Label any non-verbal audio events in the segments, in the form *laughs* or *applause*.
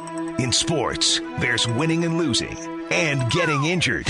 In sports, there's winning and losing and getting injured.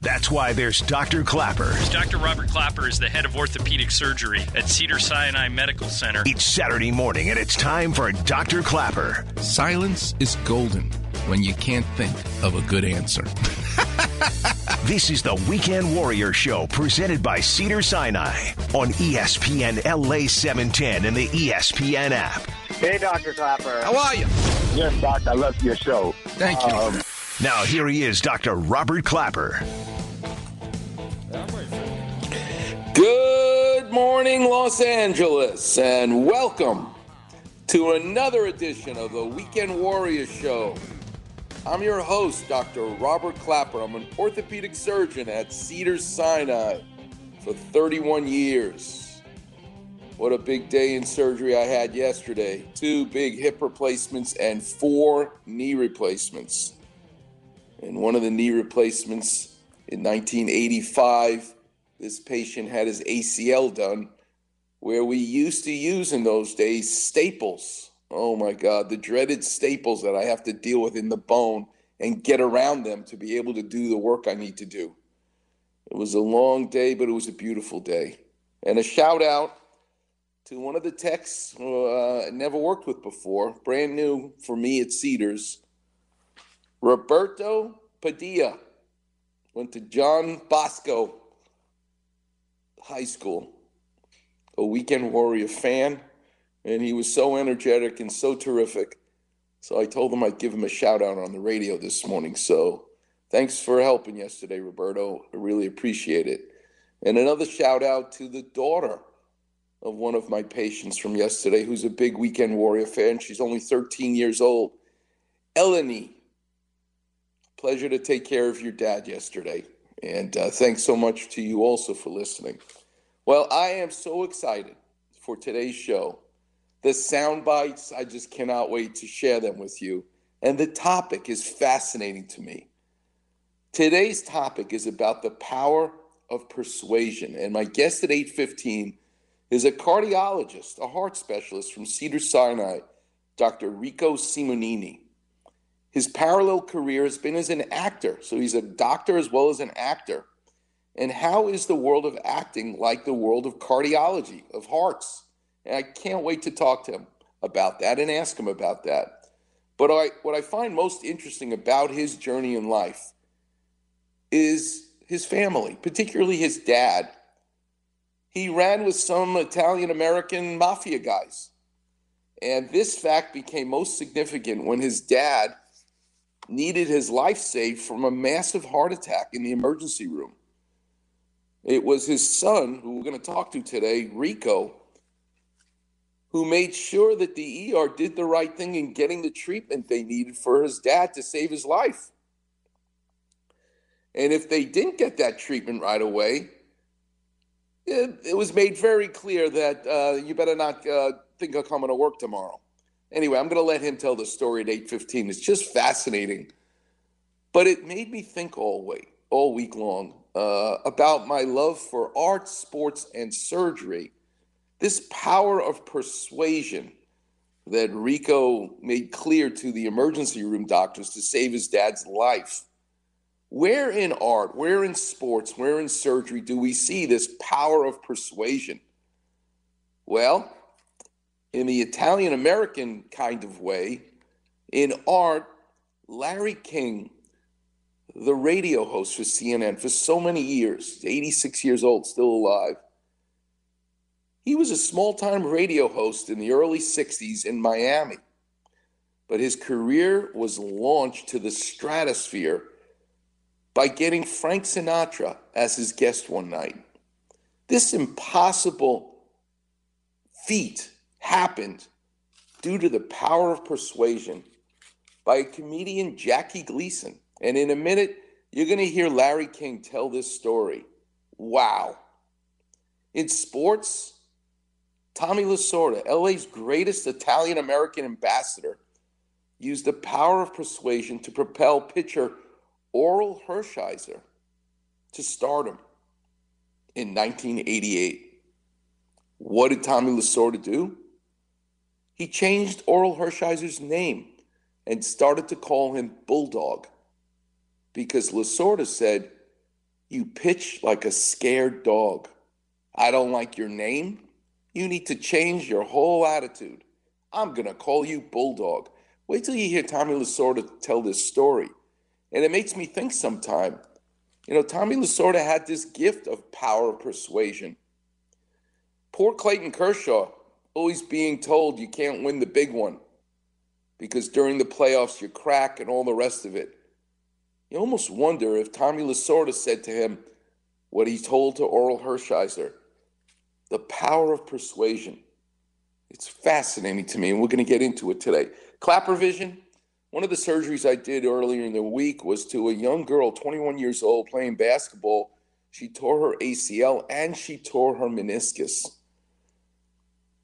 That's why there's Dr. Klapper. Dr. Robert Klapper is the head of orthopedic surgery at Cedar Sinai Medical Center. Each Saturday morning, and it's time for Dr. Klapper. Silence is golden when you can't think of a good answer. *laughs* this is the Weekend Warrior Show presented by Cedar Sinai on ESPN LA 710 and the ESPN app. Hey, Dr. Klapper. How are you? Yes, Doc. I love your show. Thank you. Um, now, here he is, Dr. Robert Klapper. Good morning, Los Angeles, and welcome to another edition of the Weekend Warrior Show. I'm your host, Dr. Robert Klapper. I'm an orthopedic surgeon at Cedars Sinai for 31 years. What a big day in surgery I had yesterday. Two big hip replacements and four knee replacements. And one of the knee replacements in 1985, this patient had his ACL done, where we used to use in those days staples. Oh my God, the dreaded staples that I have to deal with in the bone and get around them to be able to do the work I need to do. It was a long day, but it was a beautiful day. And a shout out to one of the techs uh, I never worked with before, brand new for me at Cedars, Roberto Padilla went to John Bosco High School, a weekend warrior fan, and he was so energetic and so terrific. So I told him I'd give him a shout out on the radio this morning. So thanks for helping yesterday, Roberto. I really appreciate it. And another shout out to the daughter of one of my patients from yesterday, who's a big weekend warrior fan. She's only 13 years old. Eleni pleasure to take care of your dad yesterday. And uh, thanks so much to you also for listening. Well, I am so excited for today's show. The sound bites, I just cannot wait to share them with you. And the topic is fascinating to me. Today's topic is about the power of persuasion. And my guest at 815 is a cardiologist, a heart specialist from Cedar Sinai, Dr. Rico Simonini. His parallel career has been as an actor. So he's a doctor as well as an actor. And how is the world of acting like the world of cardiology, of hearts? And I can't wait to talk to him about that and ask him about that. But I, what I find most interesting about his journey in life is his family, particularly his dad. He ran with some Italian American mafia guys. And this fact became most significant when his dad needed his life saved from a massive heart attack in the emergency room. It was his son, who we're going to talk to today, Rico, who made sure that the ER did the right thing in getting the treatment they needed for his dad to save his life. And if they didn't get that treatment right away, it, it was made very clear that uh, you better not uh, think of coming to work tomorrow. Anyway, I'm going to let him tell the story at 8:15. It's just fascinating, but it made me think all week, all week long, uh, about my love for art, sports, and surgery. This power of persuasion that Rico made clear to the emergency room doctors to save his dad's life. Where in art, where in sports, where in surgery do we see this power of persuasion? Well, in the Italian American kind of way, in art, Larry King, the radio host for CNN for so many years, 86 years old, still alive, he was a small time radio host in the early 60s in Miami. But his career was launched to the stratosphere by getting Frank Sinatra as his guest one night. This impossible feat happened due to the power of persuasion by comedian Jackie Gleason. And in a minute, you're going to hear Larry King tell this story. Wow. In sports, Tommy Lasorda, LA's greatest Italian American ambassador, used the power of persuasion to propel pitcher Orel Hershiser to stardom in 1988. What did Tommy Lasorda do? He changed Orel Hershiser's name and started to call him Bulldog because Lasorda said, You pitch like a scared dog. I don't like your name. You need to change your whole attitude. I'm going to call you Bulldog. Wait till you hear Tommy Lasorda tell this story. And it makes me think sometime. You know, Tommy Lasorda had this gift of power of persuasion. Poor Clayton Kershaw, always being told you can't win the big one because during the playoffs you crack and all the rest of it. You almost wonder if Tommy Lasorda said to him what he told to Orel Hershiser the power of persuasion. It's fascinating to me, and we're going to get into it today. Klapper vision. One of the surgeries I did earlier in the week was to a young girl, 21 years old, playing basketball. She tore her ACL and she tore her meniscus.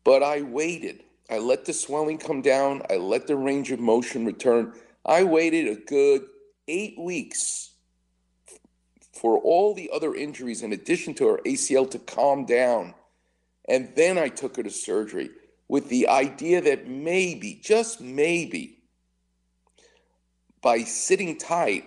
But I waited. I let the swelling come down. I let the range of motion return. I waited a good eight weeks for all the other injuries, in addition to her ACL, to calm down. And then I took her to surgery with the idea that maybe, just maybe, by sitting tight,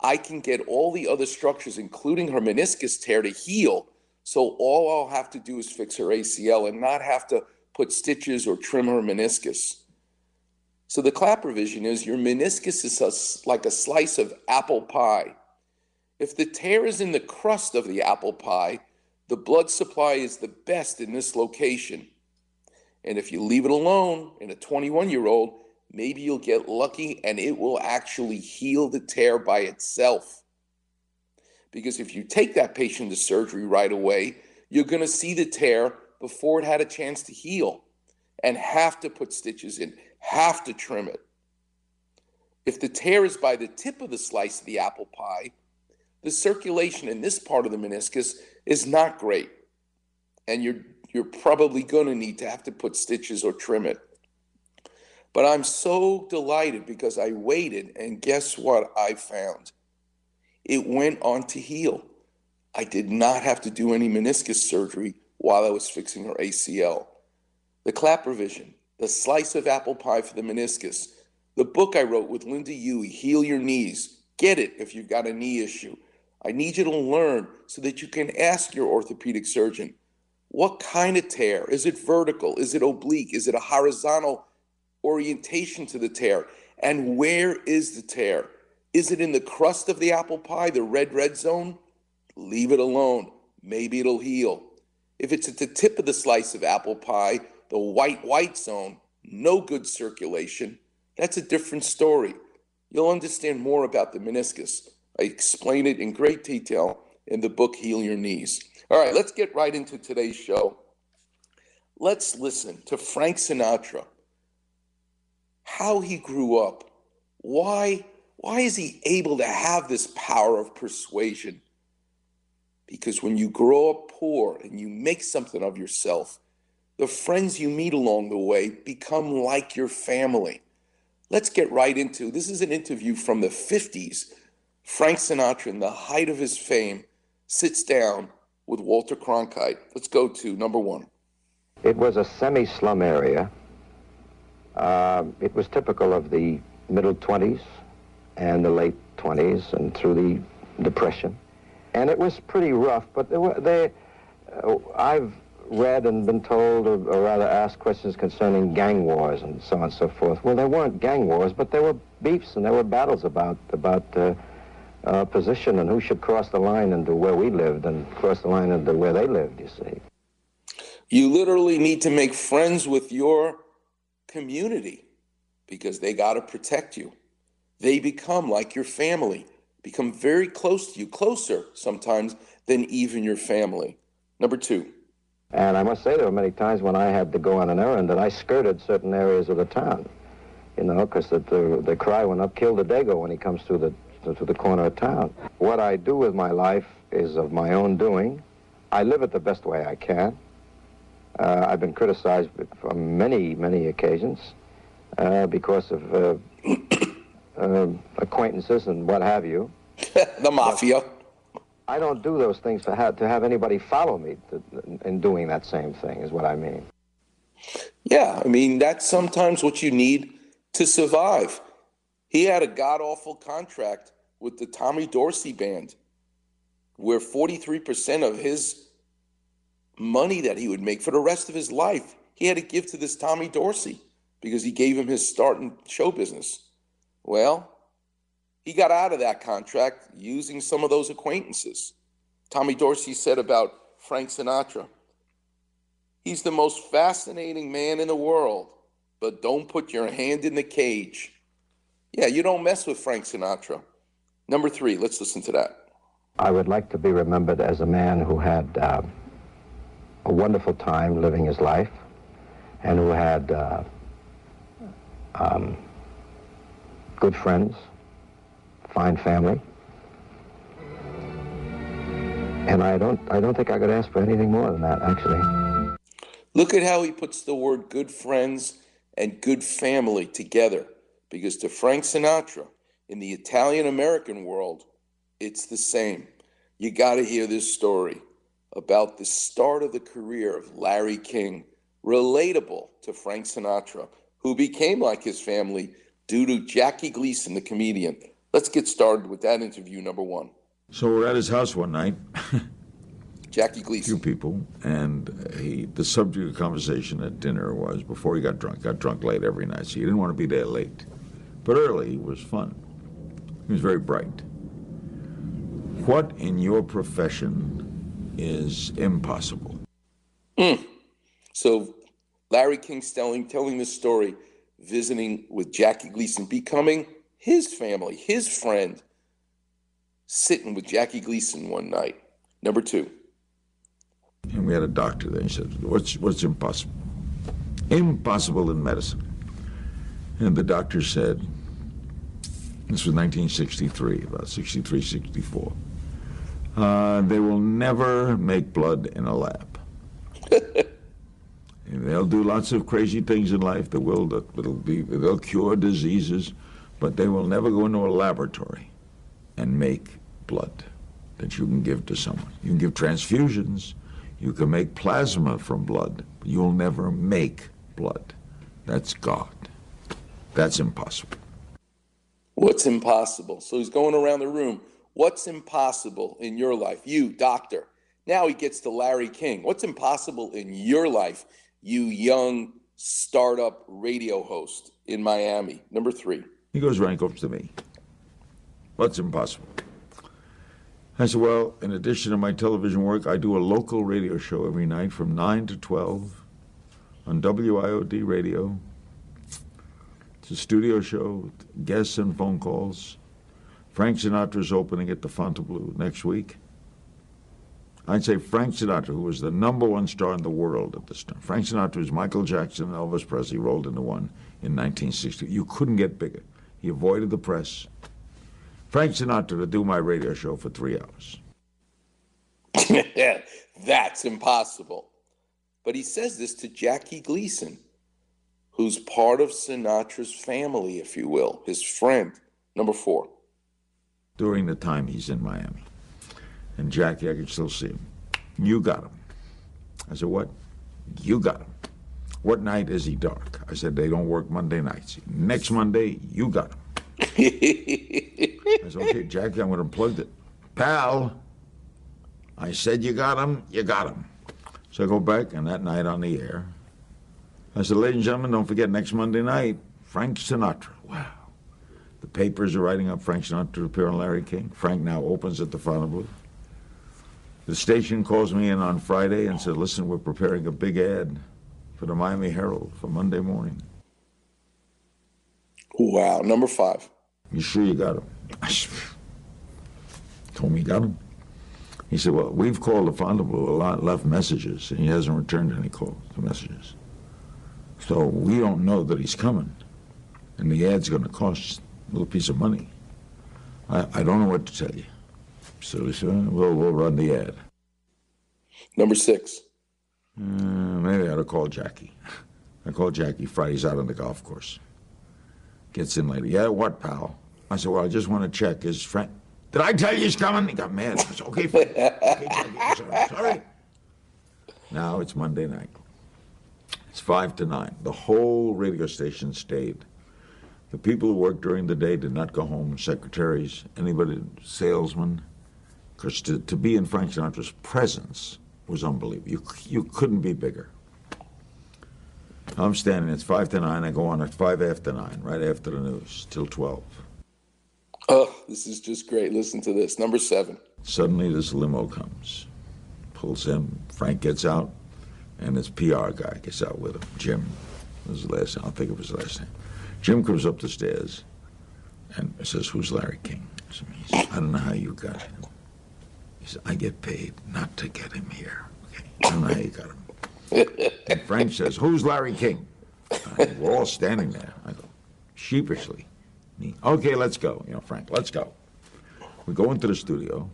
I can get all the other structures, including her meniscus tear, to heal. So all I'll have to do is fix her ACL and not have to put stitches or trim her meniscus. So the Klapper revision is your meniscus is a, like a slice of apple pie. If the tear is in the crust of the apple pie, the blood supply is the best in this location. And if you leave it alone in a 21 year old, maybe you'll get lucky and it will actually heal the tear by itself. Because if you take that patient to surgery right away, you're going to see the tear before it had a chance to heal and have to put stitches in, have to trim it. If the tear is by the tip of the slice of the apple pie, the circulation in this part of the meniscus is not great. And you're you're probably going to need to have to put stitches or trim it. But I'm so delighted because I waited and guess what I found? It went on to heal. I did not have to do any meniscus surgery while I was fixing her ACL. The clap revision, the slice of apple pie for the meniscus, the book I wrote with Linda Huey, Heal Your Knees. Get it if you've got a knee issue. I need you to learn so that you can ask your orthopedic surgeon what kind of tear? Is it vertical? Is it oblique? Is it a horizontal orientation to the tear? And where is the tear? Is it in the crust of the apple pie, the red, red zone? Leave it alone. Maybe it'll heal. If it's at the tip of the slice of apple pie, the white, white zone, no good circulation, that's a different story. You'll understand more about the meniscus. I explain it in great detail in the book Heal Your Knees. All right, let's get right into today's show. Let's listen to Frank Sinatra. How he grew up. Why why is he able to have this power of persuasion? Because when you grow up poor and you make something of yourself, the friends you meet along the way become like your family. Let's get right into this is an interview from the 50s. Frank Sinatra, in the height of his fame, sits down with Walter Cronkite. Let's go to number one. It was a semi slum area. Uh, it was typical of the middle 20s and the late 20s and through the Depression. And it was pretty rough, but they were, they, uh, I've read and been told, or, or, rather asked questions concerning gang wars and so on and so forth. Well, there weren't gang wars, but there were beefs and there were battles about, about uh, uh, position and who should cross the line into where we lived and cross the line into where they lived, you see. You literally need to make friends with your community because they got to protect you. They become like your family, become very close to you, closer sometimes than even your family. Number two. And I must say there were many times when I had to go on an errand that I skirted certain areas of the town. You know, because the, the, the cry went up, kill the Dago when he comes through the to the corner of town. What I do with my life is of my own doing. I live it the best way I can. Uh, I've been criticized on many, many occasions uh, because of uh, uh *coughs* acquaintances and what have you. *laughs* the mafia. But I don't do those things to have, to have anybody follow me to, in doing that same thing, is what I mean. Yeah, I mean, that's sometimes what you need to survive. He had a god awful contract with the Tommy Dorsey band, where 43% of his money that he would make for the rest of his life, he had to give to this Tommy Dorsey because he gave him his start in show business. Well, he got out of that contract using some of those acquaintances. Tommy Dorsey said about Frank Sinatra He's the most fascinating man in the world, but don't put your hand in the cage. Yeah, you don't mess with Frank Sinatra. Number three, let's listen to that. I would like to be remembered as a man who had uh, a wonderful time living his life and who had uh, um, good friends, fine family. And I don't, I don't think I could ask for anything more than that, actually. Look at how he puts the word good friends and good family together. Because to Frank Sinatra, in the Italian American world, it's the same. You got to hear this story about the start of the career of Larry King, relatable to Frank Sinatra, who became like his family due to Jackie Gleason, the comedian. Let's get started with that interview, number one. So we're at his house one night, Jackie few Gleason. people, and he the subject of conversation at dinner was before he got drunk. Got drunk late every night, so he didn't want to be there late. But early was fun. He was very bright. What in your profession is impossible? Hmm. So Larry King telling telling this story, visiting with Jackie Gleason, becoming his family, his friend, sitting with Jackie Gleason one night. Number two. And we had a doctor there. He said, "What's what's impossible? Impossible in medicine." And the doctor said, "This was 1963, about 63, 64. Uh, they will never make blood in a lab. *laughs* And they'll do lots of crazy things in life that will be they'll cure diseases, but they will never go into a laboratory and make blood that you can give to someone. You can give transfusions, you can make plasma from blood, you'll never make blood. That's God. That's impossible. What's impossible? So he's going around the room. What's impossible in your life? You, doctor. Now he gets to Larry King. What's impossible in your life, you young startup radio host in Miami? Number three. He goes right up to me. What's impossible? I said, Well, in addition to my television work, I do a local radio show every night from 9 to 12 on WIOD radio. It's a studio show, guests and phone calls. Frank Sinatra's opening at the Fontainebleau next week. I'd say Frank Sinatra, who was the number one star in the world at this time. Frank Sinatra was Michael Jackson and Elvis Presley rolled into one in 1960. You couldn't get bigger. He avoided the press. Frank Sinatra to do my radio show for three hours. *laughs* That's impossible. But he says this to Jackie Gleason, who's part of Sinatra's family, if you will, his friend. Number four. During the time he's in Miami. And Jackie, I can still see him. You got him. I said, What? You got him. What night is he dark? I said, They don't work Monday nights. Next Monday, you got him. I said, Okay, Jackie, I'm going to plug it. Pal, I said, You got him, you got him. So I go back, and that night on the air, I said, Ladies and gentlemen, don't forget next Monday night, Frank Sinatra. Wow. Papers are writing up Frank Sinatra to appear on Larry King. Frank now opens at the Fontainebleau. The station calls me in on Friday and said, listen, we're preparing a big ad for the Miami Herald for Monday morning. Wow. Number five. You sure you got him? Told me you got him. He said, well, we've called the Fontainebleau a lot, left messages, and he hasn't returned any calls, messages. So we don't know that he's coming. And the ad's going to cost little piece of money. I, I don't know what to tell you. So he said, well, we'll run the ad. Number six. Uh, maybe I ought to call Jackie. I called Jackie Friday's out on the golf course. Gets in later. Yeah, what, pal? I said, well, I just want to check. Is Frank... Did I tell you he's coming? He got mad. I said, okay, fine. *laughs* Okay, Jackie. Sorry. sorry. Now it's Monday night. It's five to nine. The whole radio station stayed. The people who worked during the day did not go home, secretaries, anybody, salesmen, because to, to be in Frank Sinatra's presence was unbelievable. You, you couldn't be bigger. I'm standing, it's 5 to 9, I go on at 5 after 9, right after the news, till 12. Oh, this is just great. Listen to this. Number seven. Suddenly, this limo comes, pulls in. Frank gets out, and his PR guy gets out with him. Jim was his last name. I think it was his last name. Jim comes up the stairs and says, Who's Larry King? He says, I don't know how you got him. He said, I get paid not to get him here. Okay. I don't know how you got him. and Frank says, Who's Larry King? We're all standing there. I go, sheepishly. He, okay, let's go. You know, Frank, let's go. We go into the studio.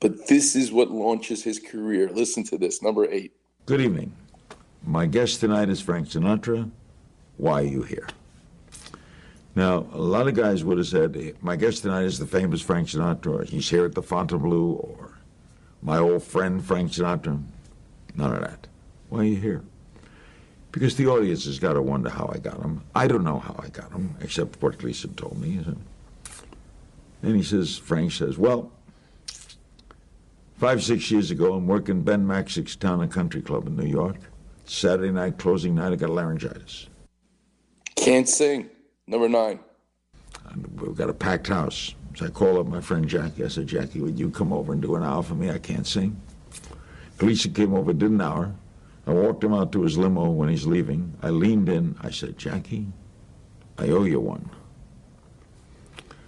But this is what launches his career. Listen to this. Number eight. Good evening. My guest tonight is Frank Sinatra. Why are you here? Now, a lot of guys would have said, My guest tonight is the famous Frank Sinatra, he's here at the Fontainebleau, or my old friend Frank Sinatra. None of that. Why are you here? Because the audience has got to wonder how I got him. I don't know how I got him, except what Gleason told me. And he says, Frank says, Well, Five, six years ago, I'm working Ben Maksik's Town and Country Club in New York. Saturday night, closing night, I got laryngitis. Can't sing. Number nine. We've got a packed house. So I call up my friend Jackie. I said, Jackie, would you come over and do an hour for me? I can't sing. Gleason came over, did an hour. I walked him out to his limo when he's leaving. I leaned in. I said, Jackie, I owe you one.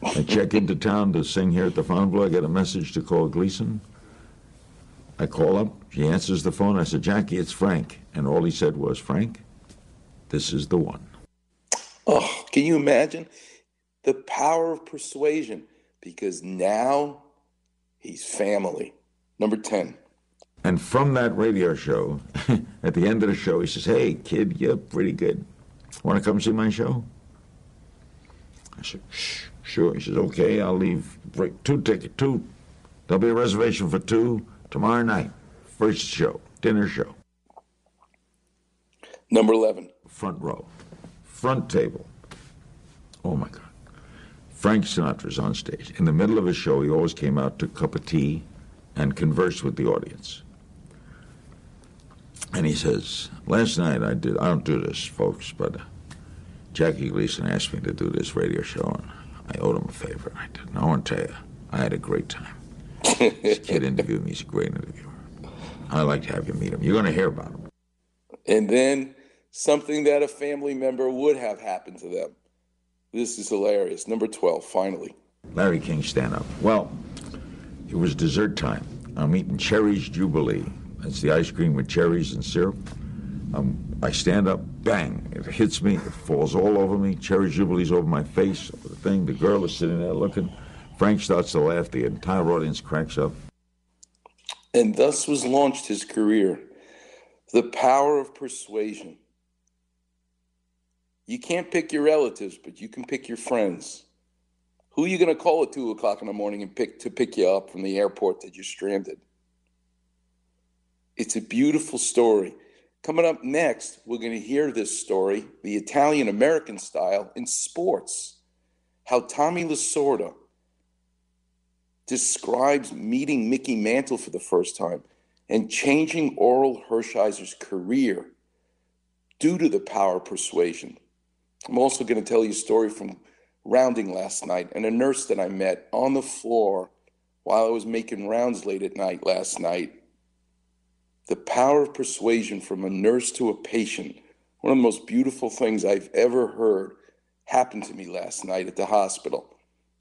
I check into town to sing here at the Fontainebleau. I get a message to call Gleason. I call up. He answers the phone. I said, Jackie, it's Frank. And all he said was, Frank, this is the one. Oh, can you imagine the power of persuasion? Because now he's family. Number 10. And from that radio show, *laughs* at the end of the show, he says, Hey, kid, you're pretty good. Want to come see my show? I said, sure. He says, Okay, I'll leave two tickets, two. There'll be a reservation for two tomorrow night. First show, dinner show. Number 11. Front row, front table. Oh my God. Frank Sinatra's on stage. In the middle of his show, he always came out, took a cup of tea, and conversed with the audience. And he says, Last night I did, I don't do this, folks, but uh, Jackie Gleason asked me to do this radio show, and I owed him a favor. I did. And I want to tell you, I had a great time. this kid *laughs* interviewed me. He's a great interviewer. I'd like to have you meet him. You're going to hear about him. And then something that a family member would have happened to them. This is hilarious. Number 12, finally. Larry King, stand up. Well, it was dessert time. I'm eating Cherries Jubilee. That's the ice cream with cherries and syrup. Um, I stand up, bang, it hits me, it falls all over me. Cherry Jubilee's over my face, over the thing. The girl is sitting there looking. Frank starts to laugh. The entire audience cracks up. And thus was launched his career. The power of persuasion. You can't pick your relatives, but you can pick your friends. Who are you going to call at two o'clock in the morning and pick to pick you up from the airport that you're stranded? It's a beautiful story. Coming up next, we're going to hear this story, the Italian American style in sports. How Tommy Lasorda describes meeting Mickey Mantle for the first time and changing Orel Hershiser's career due to the power persuasion. I'm also going to tell you a story from rounding last night and a nurse that I met on the floor while I was making rounds late at night last night. The power of persuasion from a nurse to a patient, one of the most beautiful things I've ever heard, happened to me last night at the hospital.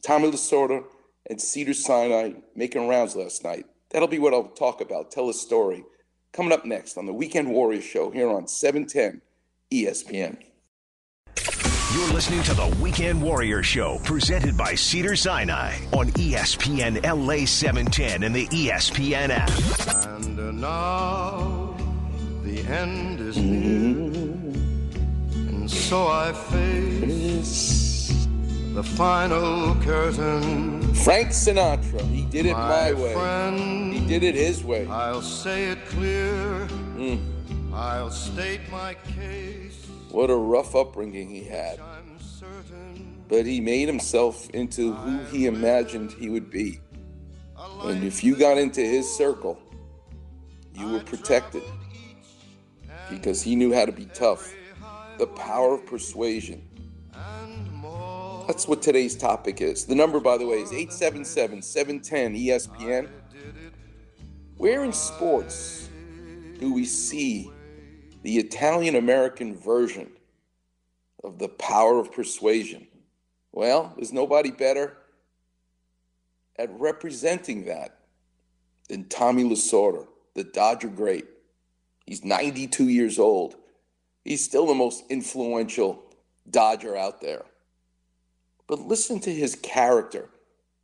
Tommy Lasorda and Cedar Sinai making rounds last night. That'll be what I'll talk about, tell a story. Coming up next on the Weekend Warrior Show here on 710 ESPN. You're listening to the Weekend Warrior Show, presented by Cedar Sinai on ESPN LA 710 and the ESPN app. And now the end is mm-hmm. near, and so I face the final curtain. Frank Sinatra, he did it my, My way. friend, He did it his way. I'll say it clear. Mm. I'll state my case. What a rough upbringing he had. But he made himself into who he imagined he would be. And if you got into his circle, you were protected because he knew how to be tough. The power of persuasion. That's what today's topic is. The number, by the way, is 877 710 ESPN. Where in sports do we see the Italian American version of the power of persuasion? Well, there's nobody better at representing that than Tommy Lasorda, the Dodger great. He's 92 years old. He's still the most influential Dodger out there. But listen to his character.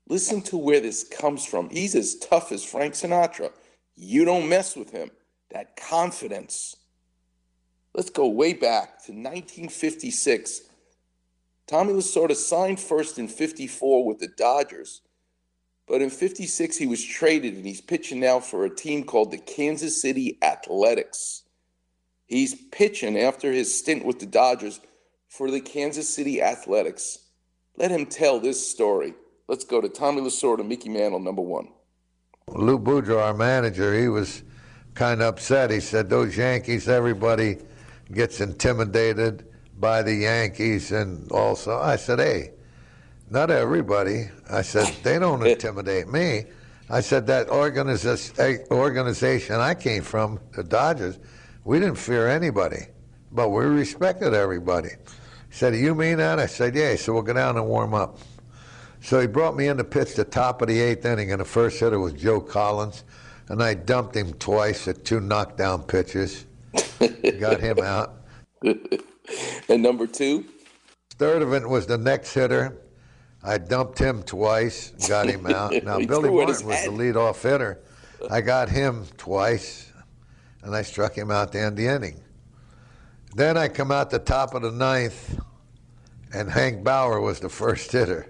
Listen to where this comes from. He's as tough as Frank Sinatra. You don't mess with him. That confidence. Let's go way back to 1956. Tommy Lasorda signed first in 54 with the Dodgers. But in 56, he was traded and he's pitching now for a team called the Kansas City Athletics. He's pitching after his stint with the Dodgers for the Kansas City Athletics. Let him tell this story. Let's go to Tommy Lasorda, Mickey Mantle, number one. Lou Boudreau, our manager, he was kind of upset. He said, Those Yankees, everybody gets intimidated by the Yankees. And also, I said, Hey, not everybody. I said, They don't *laughs* intimidate me. I said, That organiza- eh, organization I came from, the Dodgers, we didn't fear anybody, but we respected everybody. He said, You mean that? I said, Yeah. So we'll go down and warm up. So he brought me in to pitch the top of the eighth inning, and the first hitter was Joe Collins, and I dumped him twice at two knockdown pitches. *laughs* Got him out. *laughs* and number two? Third event was the next hitter. I dumped him twice, got him out. *laughs* Now, Billy Martin was the leadoff hitter. I got him twice, and I struck him out the end the inning. Then I come out the top of the ninth, and Hank Bauer was the first hitter.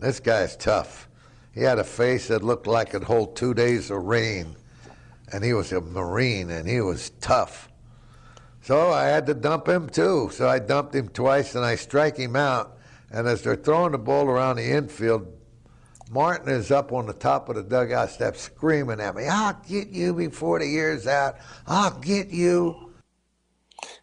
This guy's tough. He had a face that looked like it'd hold two days of rain, and he was a Marine, and he was tough. So I had to dump him too. So I dumped him twice, and I strike him out. And as they're throwing the ball around the infield, Martin is up on the top of the dugout step screaming at me, I'll get you before the year's out. I'll get you.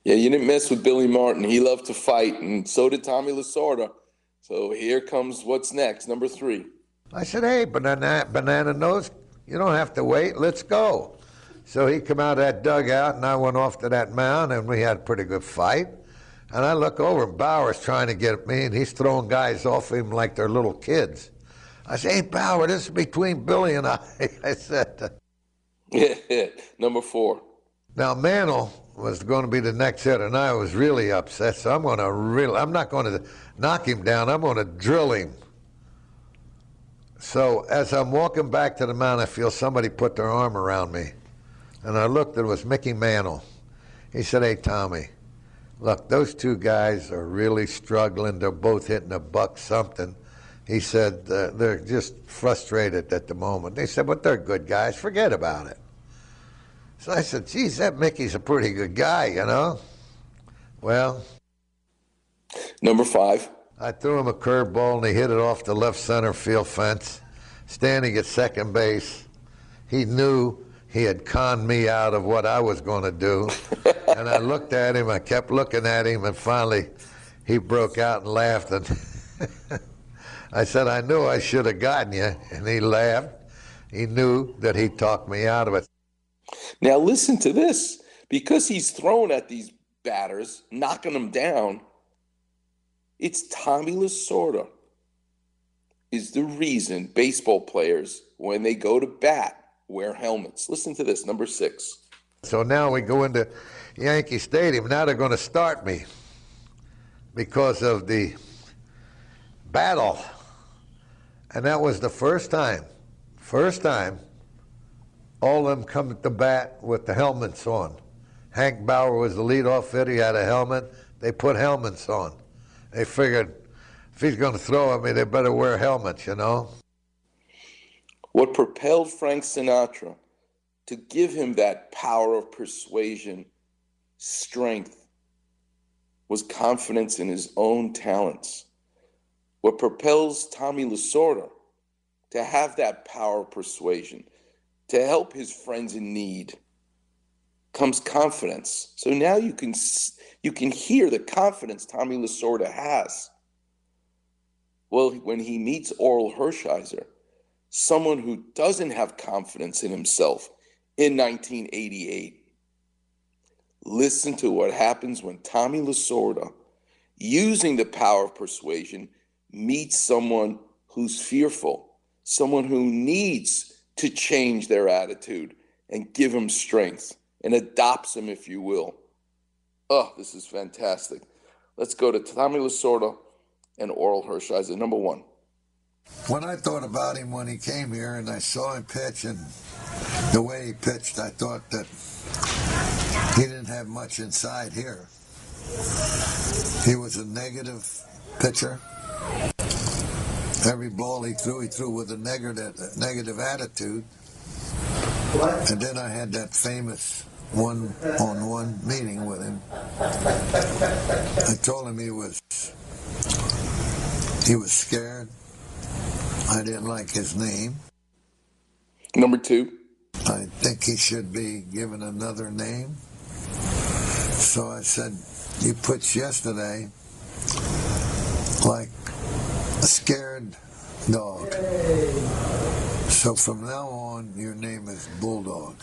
Yeah, you didn't mess with Billy Martin. He loved to fight, and so did Tommy Lasorda. So here comes what's next, number three. I said, hey, banana, banana nose, you don't have to wait. Let's go. So he come out of that dugout, and I went off to that mound, and we had a pretty good fight. And I look over, and Bauer's trying to get at me, and he's throwing guys off him like they're little kids. I say, hey, Bauer, this is between Billy and I. *laughs* I said. Yeah, uh, *laughs* number four. Now, Mantle was going to be the next hitter, and I was really upset. So I'm going to really, I'm not going to knock him down. I'm going to drill him. So as I'm walking back to the mound, I feel somebody put their arm around me, and I looked. And it was Mickey Mantle. He said, "Hey, Tommy, look, those two guys are really struggling. They're both hitting a buck something." He said uh, they're just frustrated at the moment. They said, "But they're good guys. Forget about it." So I said, geez, that Mickey's a pretty good guy, you know? Well. Number five. I threw him a curveball and he hit it off the left center field fence. Standing at second base, he knew he had conned me out of what I was going to do. *laughs* and I looked at him, I kept looking at him, and finally he broke out and laughed. And *laughs* I said, I knew I should have gotten you. And he laughed. He knew that he talked me out of it. Now listen to this. Because he's thrown at these batters, knocking them down, it's Tommy Lasorda is the reason baseball players, when they go to bat, wear helmets. Listen to this, number six. So now we go into Yankee Stadium. Now they're going to start me because of the battle. And that was the first time, first time all of them come to bat with the helmets on. Hank Bauer was the leadoff hitter. He had a helmet. They put helmets on. They figured if he's going to throw at me, they better wear helmets, you know? What propelled Frank Sinatra to give him that power of persuasion, strength, was confidence in his own talents. What propels Tommy Lasorda to have that power of persuasion, to help his friends in need, comes confidence. So now you can you can hear the confidence Tommy Lasorda has. Well, when he meets Orel Hershiser, someone who doesn't have confidence in himself in 1988, listen to what happens when Tommy Lasorda, using the power of persuasion, meets someone who's fearful, someone who needs to change their attitude and give him strength and adopts him, if you will. Oh, this is fantastic. Let's go to Tommy Lasorda and Orel Hershiser. Number one. When I thought about him when he came here and I saw him pitch and the way he pitched, I thought that he didn't have much inside here. He was a negative pitcher. Every ball he threw, he threw with a negative, negative attitude. And then I had that famous one-on-one meeting with him. I told him he was he was scared. I didn't like his name. Number two. I think he should be given another name. So I said, you pitched yesterday like a scared dog. So from now on, your name is Bulldog.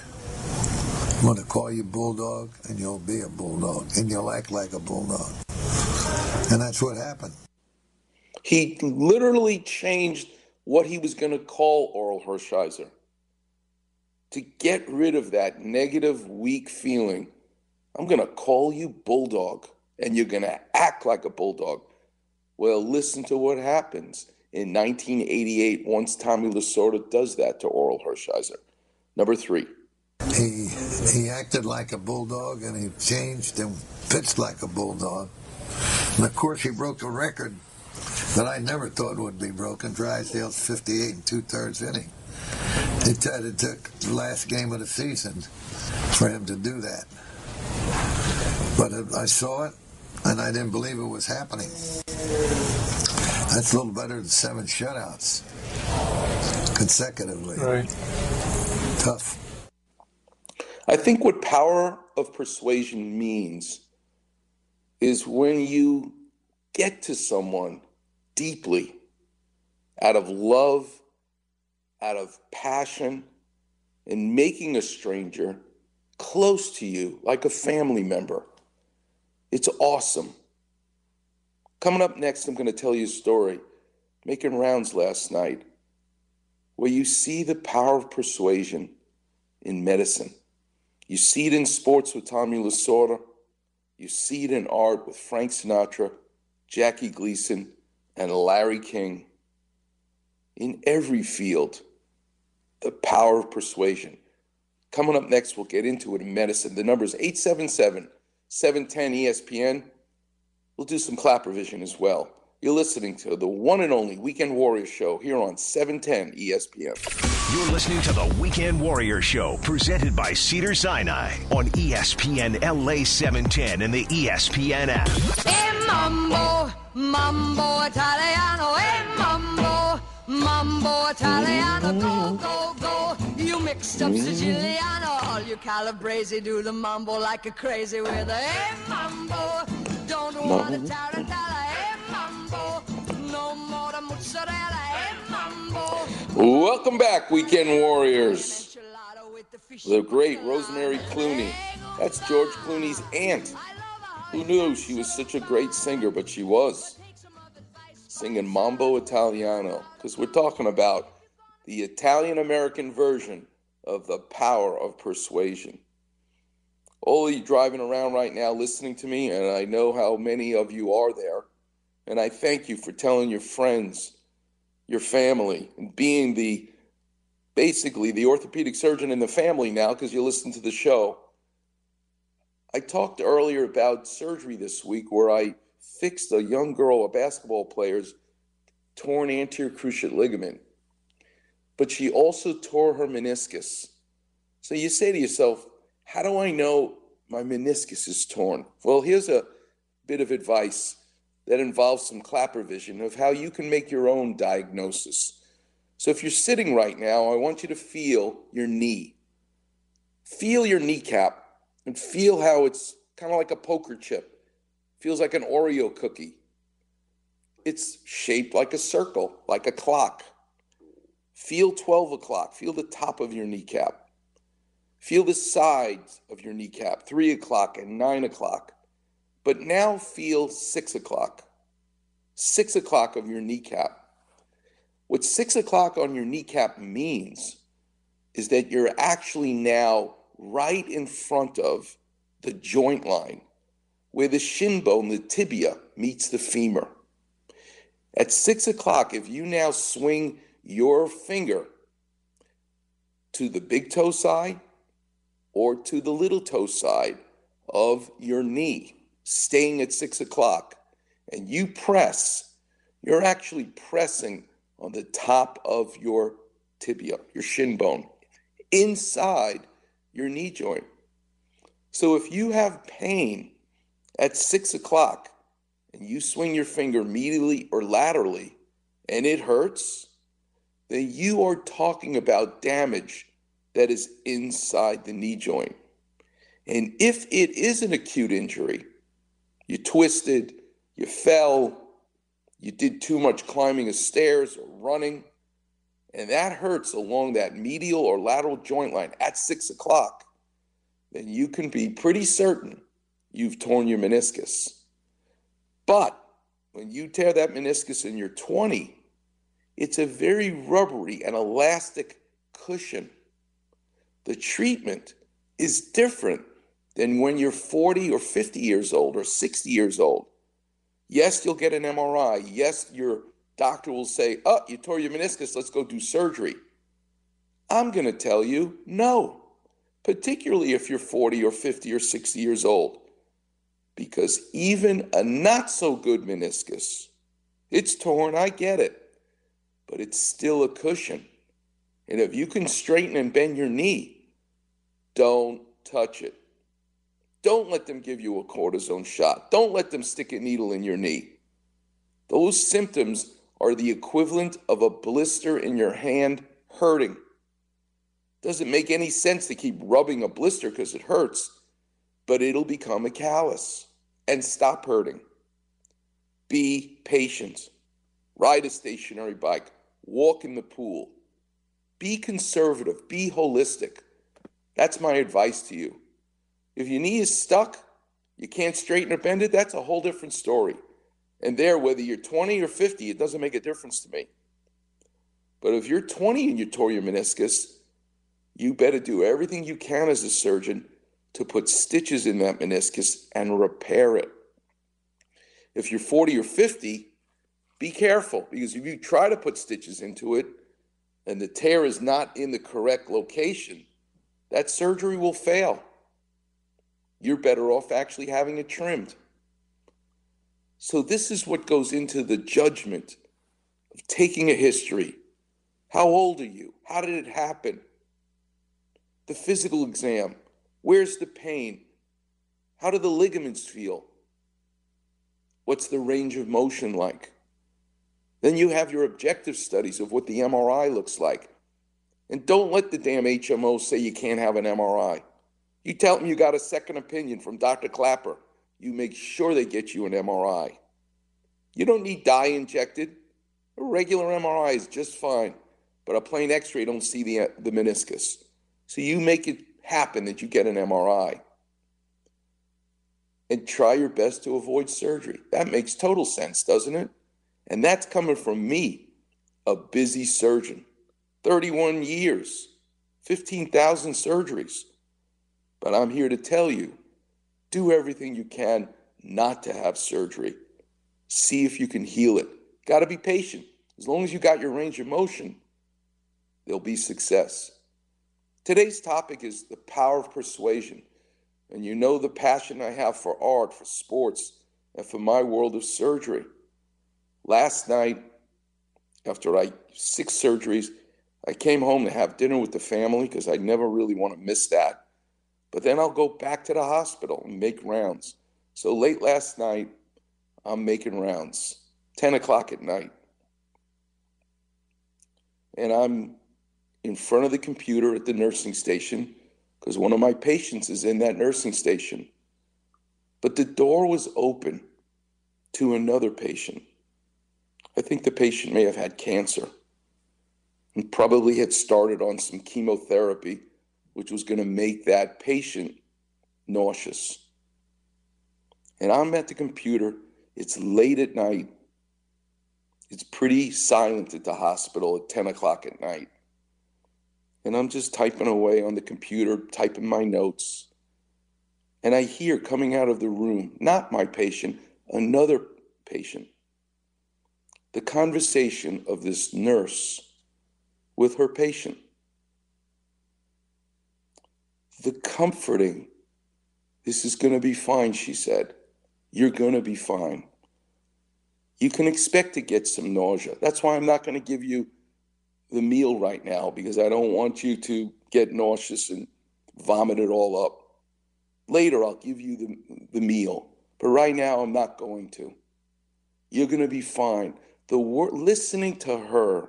I'm going to call you Bulldog, and you'll be a Bulldog, and you'll act like a Bulldog. And that's what happened. He literally changed what he was going to call Orel Hershiser to get rid of that negative, weak feeling. I'm going to call you Bulldog, and you're going to act like a Bulldog. Well, listen to what happens in 1988 once Tommy Lasorda does that to Orel Hershiser. Number three. He he acted like a bulldog and he changed and pitched like a bulldog. And of course, he broke a record that I never thought would be broken. Drysdale's 58 and two thirds inning. It, it took the last game of the season for him to do that. But I saw it and I didn't believe it was happening. That's a little better than seven shutouts consecutively. Right. Tough. I think what power of persuasion means is when you get to someone deeply out of love, out of passion, and making a stranger close to you like a family member. It's awesome. Coming up next, I'm going to tell you a story making rounds last night where you see the power of persuasion in medicine. You see it in sports with Tommy Lasorda. You see it in art with Frank Sinatra, Jackie Gleason, and Larry King. In every field, the power of persuasion. Coming up next, we'll get into it in medicine. The number is 877 710 ESPN. We'll do some clap revision as well. You're listening to the one and only Weekend Warrior Show here on 710 ESPN. You're listening to the Weekend Warrior Show, presented by Cedar Sinai on ESPN LA 710 and the ESPN app. Hey, mambo, mambo Italiano, hey, mambo, mambo Italiano, go, go, go. You mixed up Siciliano, all you Calabrese do the mambo like a crazy with a hey, mambo. Don't want a tarantella, hey, mambo. No more the mozzarella, hey, mambo. Welcome back, Weekend Warriors. The great Rosemary Clooney. That's George Clooney's aunt. Who knew she was such a great singer, but she was singing Mambo Italiano because we're talking about the Italian American version of the power of persuasion. All of you driving around right now listening to me, and I know how many of you are there, and I thank you for telling your friends, your family, and being the basically the orthopedic surgeon in the family now because you listen to the show. I talked earlier about surgery this week where I fixed a young girl, a basketball player's torn anterior cruciate ligament, but she also tore her meniscus. So you say to yourself, how do I know my meniscus is torn? Well, here's a bit of advice that involves some Klapper vision of how you can make your own diagnosis. So if you're sitting right now, I want you to feel your knee. Feel your kneecap and feel how it's kind of like a poker chip. Feels like an Oreo cookie. It's shaped like a circle, like a clock. Feel 12 o'clock. Feel the top of your kneecap. Feel the sides of your kneecap, 3 o'clock and 9 o'clock. But now feel 6 o'clock. 6 o'clock of your kneecap. What 6 o'clock on your kneecap means is that you're actually now right in front of the joint line where the shin bone, the tibia, meets the femur. At 6 o'clock, if you now swing your finger to the big toe side or to the little toe side of your knee, staying at six o'clock, and you press, you're actually pressing on the top of your tibia, your shin bone, inside your knee joint. So if you have pain at six o'clock and you swing your finger medially or laterally and it hurts, then you are talking about damage that is inside the knee joint. And if it is an acute injury, you twisted, you fell, you did too much climbing of stairs or running, and that hurts along that medial or lateral joint line at six o'clock, then you can be pretty certain you've torn your meniscus. But when you tear that meniscus and you're 20, it's a very rubbery and elastic cushion. The treatment is different than when you're 40 or 50 years old or 60 years old. Yes, you'll get an MRI. Yes, your doctor will say, Oh, you tore your meniscus, let's go do surgery. I'm going to tell you no, particularly if you're 40 or 50 or 60 years old. Because even a not so good meniscus, it's torn, I get it but it's still a cushion. And if you can straighten and bend your knee, don't touch it. Don't let them give you a cortisone shot. Don't let them stick a needle in your knee. Those symptoms are the equivalent of a blister in your hand hurting. Doesn't make any sense to keep rubbing a blister because it hurts, but it'll become a callus and stop hurting. Be patient. Ride a stationary bike walk in the pool. Be conservative, be holistic. That's my advice to you. If your knee is stuck, you can't straighten or bend it, that's a whole different story. And there, whether you're 20 or 50, it doesn't make a difference to me. But if you're 20 and you tore your meniscus, you better do everything you can as a surgeon to put stitches in that meniscus and repair it. If you're 40 or 50, be careful because if you try to put stitches into it and the tear is not in the correct location, that surgery will fail. You're better off actually having it trimmed. So, this is what goes into the judgment of taking a history. How old are you? How did it happen? The physical exam. Where's the pain? How do the ligaments feel? What's the range of motion like? Then you have your objective studies of what the MRI looks like. And don't let the damn HMO say you can't have an MRI. You tell them you got a second opinion from Dr. Klapper. You make sure they get you an MRI. You don't need dye injected. A regular MRI is just fine, but a plain X-ray don't see the the meniscus. So you make it happen that you get an MRI. And try your best to avoid surgery. That makes total sense, doesn't it? And that's coming from me, a busy surgeon. 31 years, 15,000 surgeries. But I'm here to tell you do everything you can not to have surgery. See if you can heal it. Got to be patient. As long as you got your range of motion, there'll be success. Today's topic is the power of persuasion. And you know the passion I have for art, for sports, and for my world of surgery. Last night, after I six surgeries, I came home to have dinner with the family because I never really want to miss that. But then I'll go back to the hospital and make rounds. So late last night, I'm making rounds, 10 o'clock at night. And I'm in front of the computer at the nursing station because one of my patients is in that nursing station. But the door was open to another patient. I think the patient may have had cancer and probably had started on some chemotherapy, which was going to make that patient nauseous. And I'm at the computer. It's late at night. It's pretty silent at the hospital at 10 o'clock at night. And I'm just typing away on the computer, typing my notes. And I hear coming out of the room, not my patient, another patient, the conversation of this nurse with her patient. The comforting, this is going to be fine, she said. You're going to be fine. You can expect to get some nausea. That's why I'm not going to give you the meal right now because I don't want you to get nauseous and vomit it all up. Later, I'll give you the, the meal, but right now, I'm not going to. You're going to be fine. The word, listening to her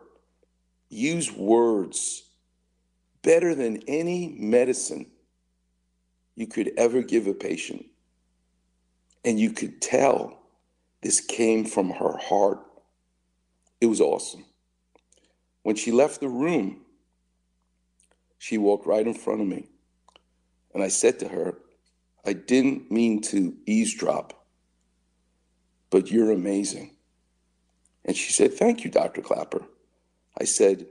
use words better than any medicine you could ever give a patient. And you could tell this came from her heart. It was awesome. When she left the room, she walked right in front of me. And I said to her, I didn't mean to eavesdrop, but you're amazing. And she said, Thank you, Dr. Klapper. I said,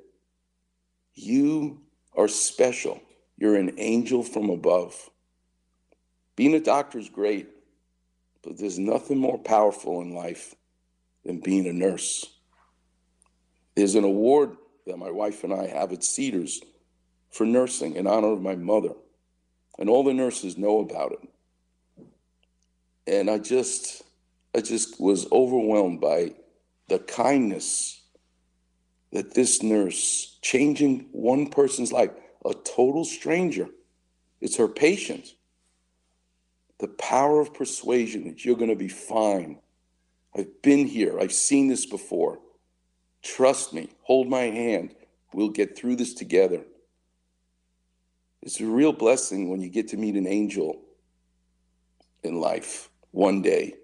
You are special. You're an angel from above. Being a doctor is great, but there's nothing more powerful in life than being a nurse. There's an award that my wife and I have at Cedars for nursing in honor of my mother. And all the nurses know about it. And I just I just was overwhelmed by the kindness that this nurse changing one person's life, a total stranger, it's her patient. The power of persuasion that you're going to be fine. I've been here, I've seen this before. Trust me, hold my hand. We'll get through this together. It's a real blessing when you get to meet an angel in life one day.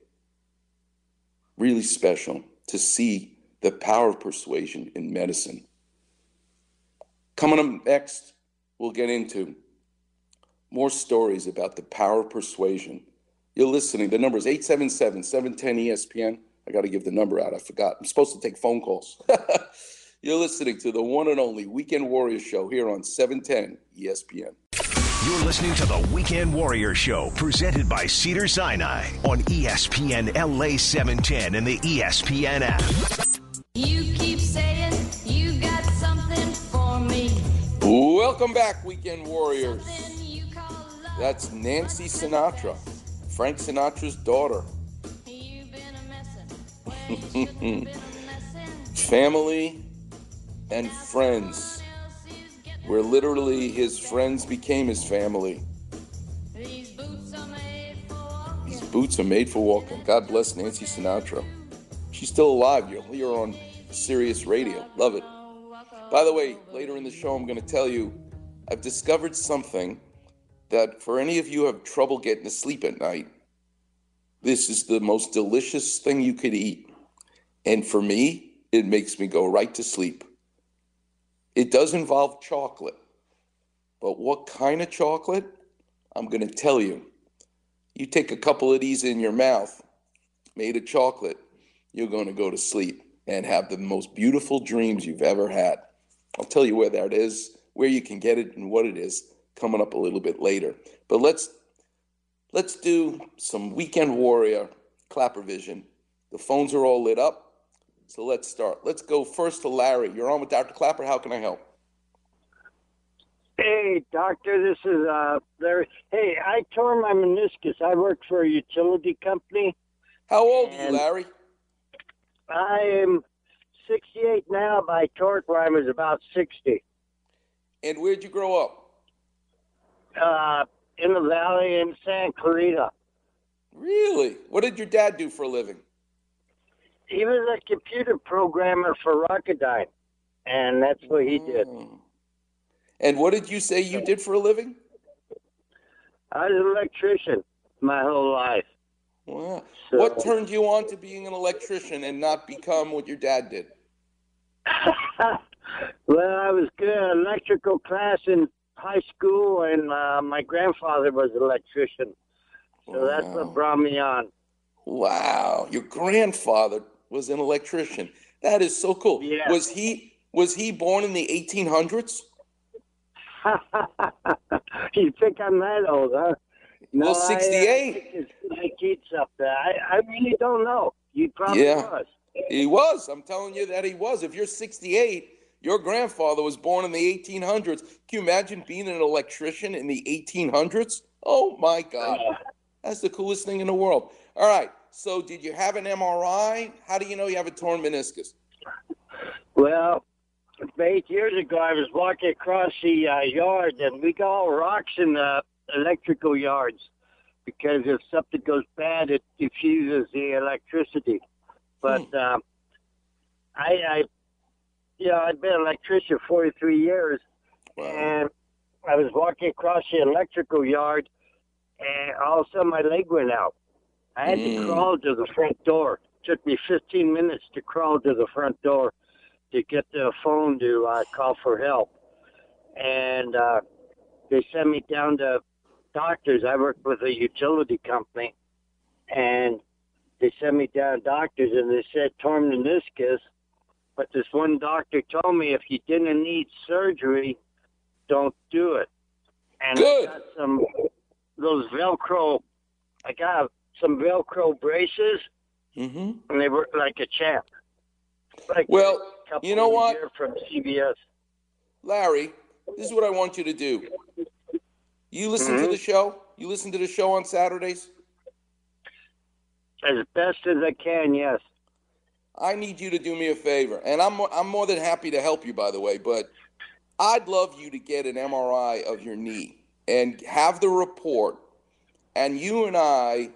Really special to see the power of persuasion in medicine. Coming up next, we'll get into more stories about the power of persuasion. You're listening. The number is 877 710 ESPN. I got to give the number out. I forgot. I'm supposed to take phone calls. *laughs* You're listening to the one and only Weekend Warrior Show here on 710 ESPN. You're listening to the Weekend Warrior Show, presented by Cedars-Sinai on ESPN LA 710 and the ESPN app. You keep saying you got something for me. Welcome back, Weekend Warriors. That's Nancy Sinatra, Frank Sinatra's daughter. Family and friends, where literally his friends became his family. These boots are made for walking. God bless Nancy Sinatra. She's still alive. You're, her on Sirius Radio. Love it. By the way, later in the show, I'm going to tell you I've discovered something that for any of you who have trouble getting to sleep at night, this is the most delicious thing you could eat. And for me, it makes me go right to sleep. It does involve chocolate. But what kind of chocolate? I'm going to tell you. You take a couple of these in your mouth, made of chocolate, you're going to go to sleep and have the most beautiful dreams you've ever had. I'll tell you where that is, where you can get it, and what it is coming up a little bit later. But let's let's do some weekend warrior Klapper vision. The phones are all lit up. So let's start. Let's go first to Larry. You're on with Dr. Klapper. How can I help? Hey, doctor, this is uh Larry. Hey, I tore my meniscus. I work for a utility company. How old are you, Larry? I am 68 now, but I tore it when I was about 60. And where'd you grow up? Uh, in the valley in San Clarita. Really? What did your dad do for a living? he was a computer programmer for Rocketdyne, and that's what he did. Mm. And what did you say you did for a living? I was an electrician my whole life. Wow. So- What turned you on to being an electrician and not become what your dad did? *laughs* well, I was good at electrical class in high school, and uh, my grandfather was an electrician. So that's what brought me on. Wow, your grandfather was an electrician. That is so cool. Yeah. Was he was he born in the 1800s? *laughs* you think I'm that old, huh? Well, I, uh, 68. think it's Mike up there. I, I really don't know. You probably Yeah. was. He was. I'm telling you that he was. If you're 68, your grandfather was born in the 1800s. Can you imagine being an electrician in the 1800s? Oh my God. That's the coolest thing in the world. All right. So, did you have an MRI? How do you know you have a torn meniscus? Well, eight years ago, I was walking across the uh, yard, and we got all rocks in the electrical yards because if something goes bad, it diffuses the electricity. But um, I, I, know, I've been an electrician 43 years, and I was walking across the electrical yard, and all of a sudden my leg went out. I had Mm. to crawl to the front door. It took me 15 minutes to crawl to the front door to get the phone to uh, call for help. And uh, they sent me down to doctors. I work with a utility company, and they sent me down to doctors, and they said torn meniscus. But this one doctor told me if you didn't need surgery, don't do it. And Good. I got some those Velcro. I got some Velcro braces, Mm-hmm. and they work like a champ. Like Well, a you know what? From CBS. Larry, this is what I want you to do. You listen to Mhm. the show? You listen to the show on Saturdays? As best as I can, yes. I need you to do me a favor, and I'm I'm more than happy to help you, by the way. But I'd love you to get an MRI of your knee and have the report, and you and I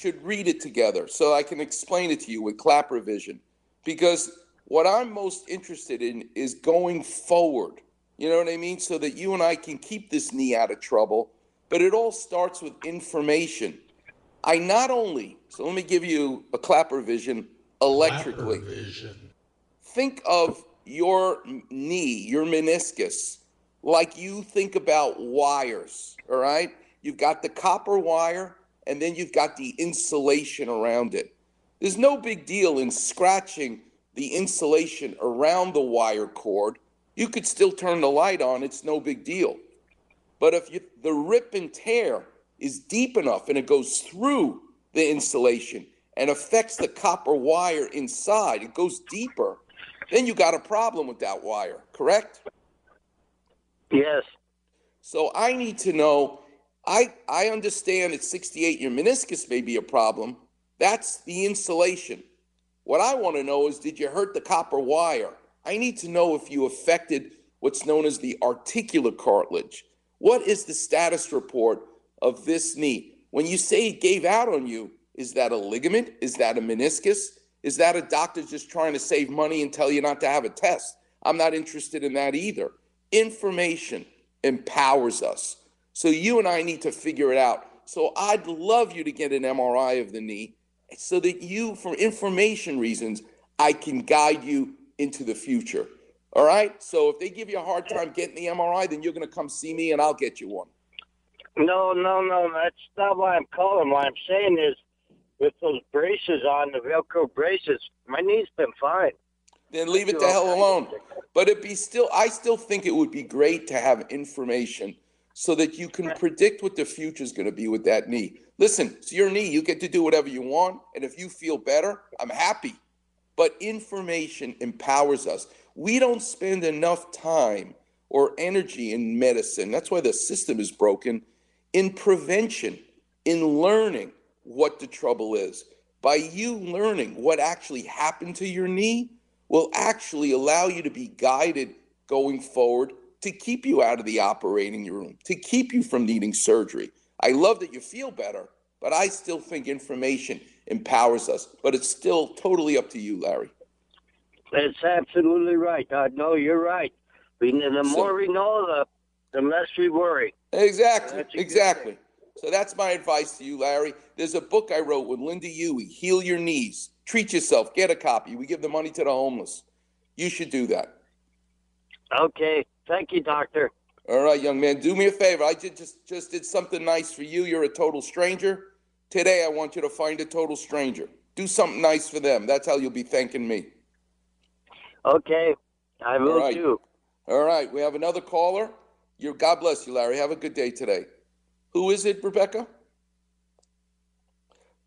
should read it together so I can explain it to you with Klapper vision. Because what I'm most interested in is going forward. You know what I mean? So that you and I can keep this knee out of trouble. But it all starts with information. I not only, so let me give you a Klapper vision electrically. Think of your knee, your meniscus, like you think about wires, all right? You've got the copper wire and then you've got the insulation around it. There's no big deal in scratching the insulation around the wire cord. You could still turn the light on, it's no big deal. But if you, the rip and tear is deep enough and it goes through the insulation and affects the copper wire inside, it goes deeper, then you got a problem with that wire, correct? Yes. So I need to know. I I understand at 68 your meniscus may be a problem. That's the insulation. What I want to know is did you hurt the copper wire? I need to know if you affected what's known as the articular cartilage. What is the status report of this knee? When you say it gave out on you, is that a ligament? Is that a meniscus? Is that a doctor just trying to save money and tell you not to have a test? I'm not interested in that either. Information empowers us. So you and I need to figure it out. So I'd love you to get an MRI of the knee so that you, for information reasons, I can guide you into the future. All right? So if they give you a hard time getting the MRI, then you're going to come see me and I'll get you one. No, no, no. That's not why I'm calling. What I'm saying is, with those braces on, the Velcro braces, my knee's been fine. Then leave it the hell alone. But it be still, I still think it would be great to have information so that you can predict what the future is going to be with that knee. Listen, it's your knee. You get to do whatever you want. And if you feel better, I'm happy. But information empowers us. We don't spend enough time or energy in medicine. That's why the system is broken in prevention, in learning what the trouble is. By you learning what actually happened to your knee, will actually allow you to be guided going forward to keep you out of the operating room, to keep you from needing surgery. I love that you feel better, but I still think information empowers us. But it's still totally up to you, Larry. That's absolutely right. Uh, no, you're right. The So- more we know, the, the less we worry. Exactly. Exactly. So that's my advice to you, Larry. There's a book I wrote with Lynda Huey, Heal Your Knees. Treat yourself. Get a copy. We give the money to the homeless. You should do that. Okay. Thank you, doctor. All right, young man. Do me a favor. I did just just did something nice for you. You're a total stranger. Today I want you to find a total stranger. Do something nice for them. That's how you'll be thanking me. Okay. I will All right. do. All right. We have another caller. you God bless you, Larry. Have a good day today. Who is it, Rebecca?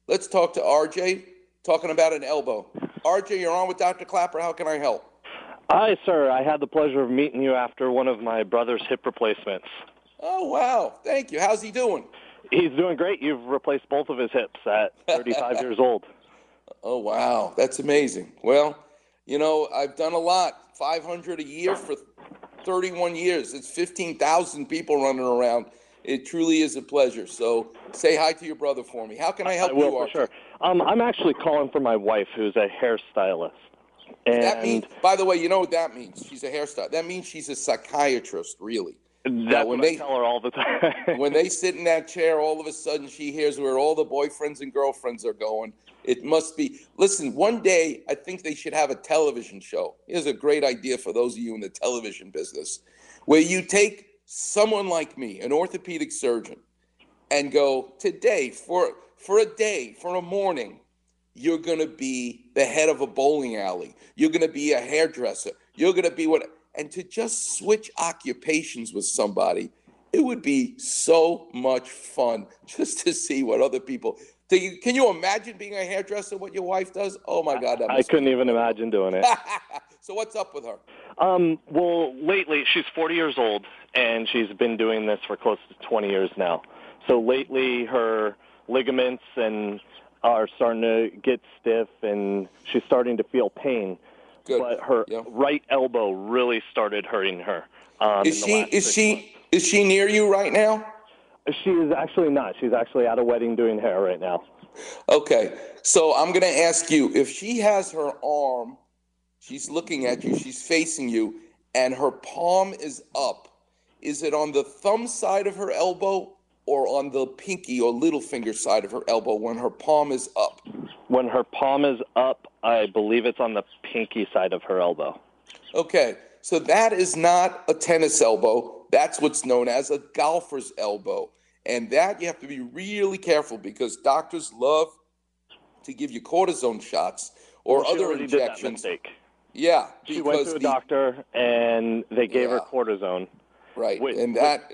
Let's talk to RJ, talking about an elbow. RJ, you're on with Dr. Klapper. How can I help? Hi, sir. I had the pleasure of meeting you after one of my brother's hip replacements. Oh, wow. Thank you. How's he doing? He's doing great. You've replaced both of his hips at *laughs* 35 years old. Oh, wow. That's amazing. Well, you know, I've done a lot 500 a year for 31 years. It's 15,000 people running around. It truly is a pleasure. So say hi to your brother for me. How can I help I will you, for sure. Um, I'm actually calling for my wife, who's a hairstylist. And That means, by the way, you know what that means? She's a hairstylist. That means she's a psychiatrist, really. that's when what they- I tell her all the time. when they *laughs* sit in that chair, all of a sudden she hears where all the boyfriends and girlfriends are going. It must be. Listen, one day I think they should have a television show. Here's a great idea for those of you in the television business, where you take someone like me, an orthopedic surgeon, and go today for for a day, for a morning. You're going to be the head of a bowling alley. You're going to be a hairdresser. You're going to be what and to just switch occupations with somebody it would be so much fun *laughs* just to see what other people do you, can you imagine being a hairdresser what your wife does oh my god I couldn't even imagine doing it. *laughs* so what's up with her Um, well, lately she's 40 years old, and she's been doing this for close to 20 years now. So lately, her ligaments and are starting to get stiff, and she's starting to feel pain. Good. But her right elbow really started hurting her. Um, is she is she is she near you right now She is actually not. She's actually at a wedding doing hair right now. okay so i'm going to ask you if she has her arm she's looking at you she's facing you and her palm is up is it on the thumb side of her elbow or on the pinky or little finger side of her elbow when her palm is up When her palm is up, I believe it's on the pinky side of her elbow. Okay, so that is not a tennis elbow. That's what's known as a golfer's elbow. And that you have to be really careful because doctors love to give you cortisone shots or Well, other already did that injections. mistake. Yeah, She went to a the- doctor and they gave her cortisone. Right, which- and that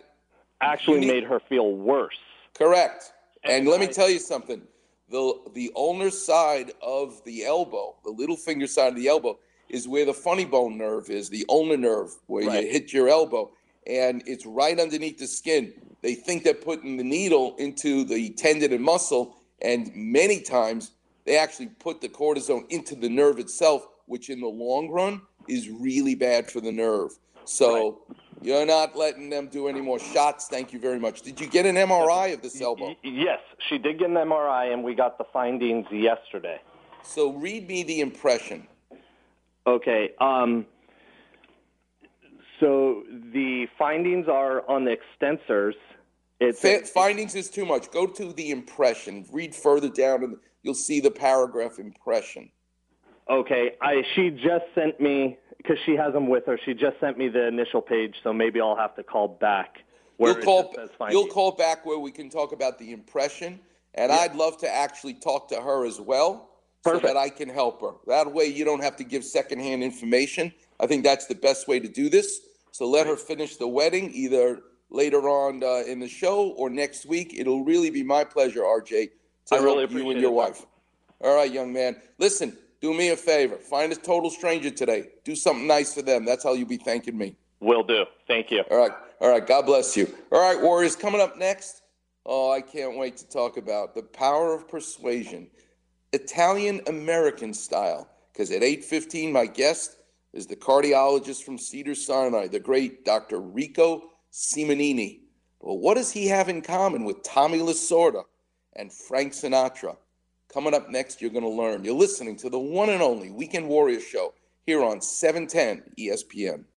actually need- made her feel worse. Correct. And let me tell you something. The the ulnar side of the elbow, the little finger side of the elbow, is where the funny bone nerve is, the ulnar nerve, where Right. you hit your elbow. And it's right underneath the skin. They think they're putting the needle into the tendon and muscle, and many times they actually put the cortisone into the nerve itself, which in the long run is really bad for the nerve. So you're not letting them do any more shots. Thank you very much. Did you get an MRI of this elbow? Yes, she did get an MRI and we got the findings yesterday. So read me the impression. Okay. Um, so the findings are on the extensors. It's Fa- findings is too much. Go to the impression. Read further down, and you'll see the paragraph impression. okay. I she just sent me because she has them with her. She just sent me the initial page, so maybe I'll have to call back. Where You'll call. You'll call back where we can talk about the impression, and I'd love to actually talk to her as well, so that I can help her. That way, you don't have to give secondhand information. I think that's the best way to do this. So let her finish the wedding either later on uh, in the show or next week. It'll really be my pleasure, RJ, to I really help you and your it, wife. All right, young man. Listen, do me a favor. Find a total stranger today. Do something nice for them. That's how you'll be thanking me. Will do. Thank you. All right. All right. God bless you. All right, Warriors, coming up next. Oh, I can't wait to talk about the power of persuasion, Italian American style. Because at 8:15, my guest is the cardiologist from Cedars-Sinai, the great Dr. Rico Simonini. But what does he have in common with Tommy Lasorda and Frank Sinatra? Coming up next, you're going to learn. You're listening to the one and only Weekend Warrior Show here on 710 ESPN.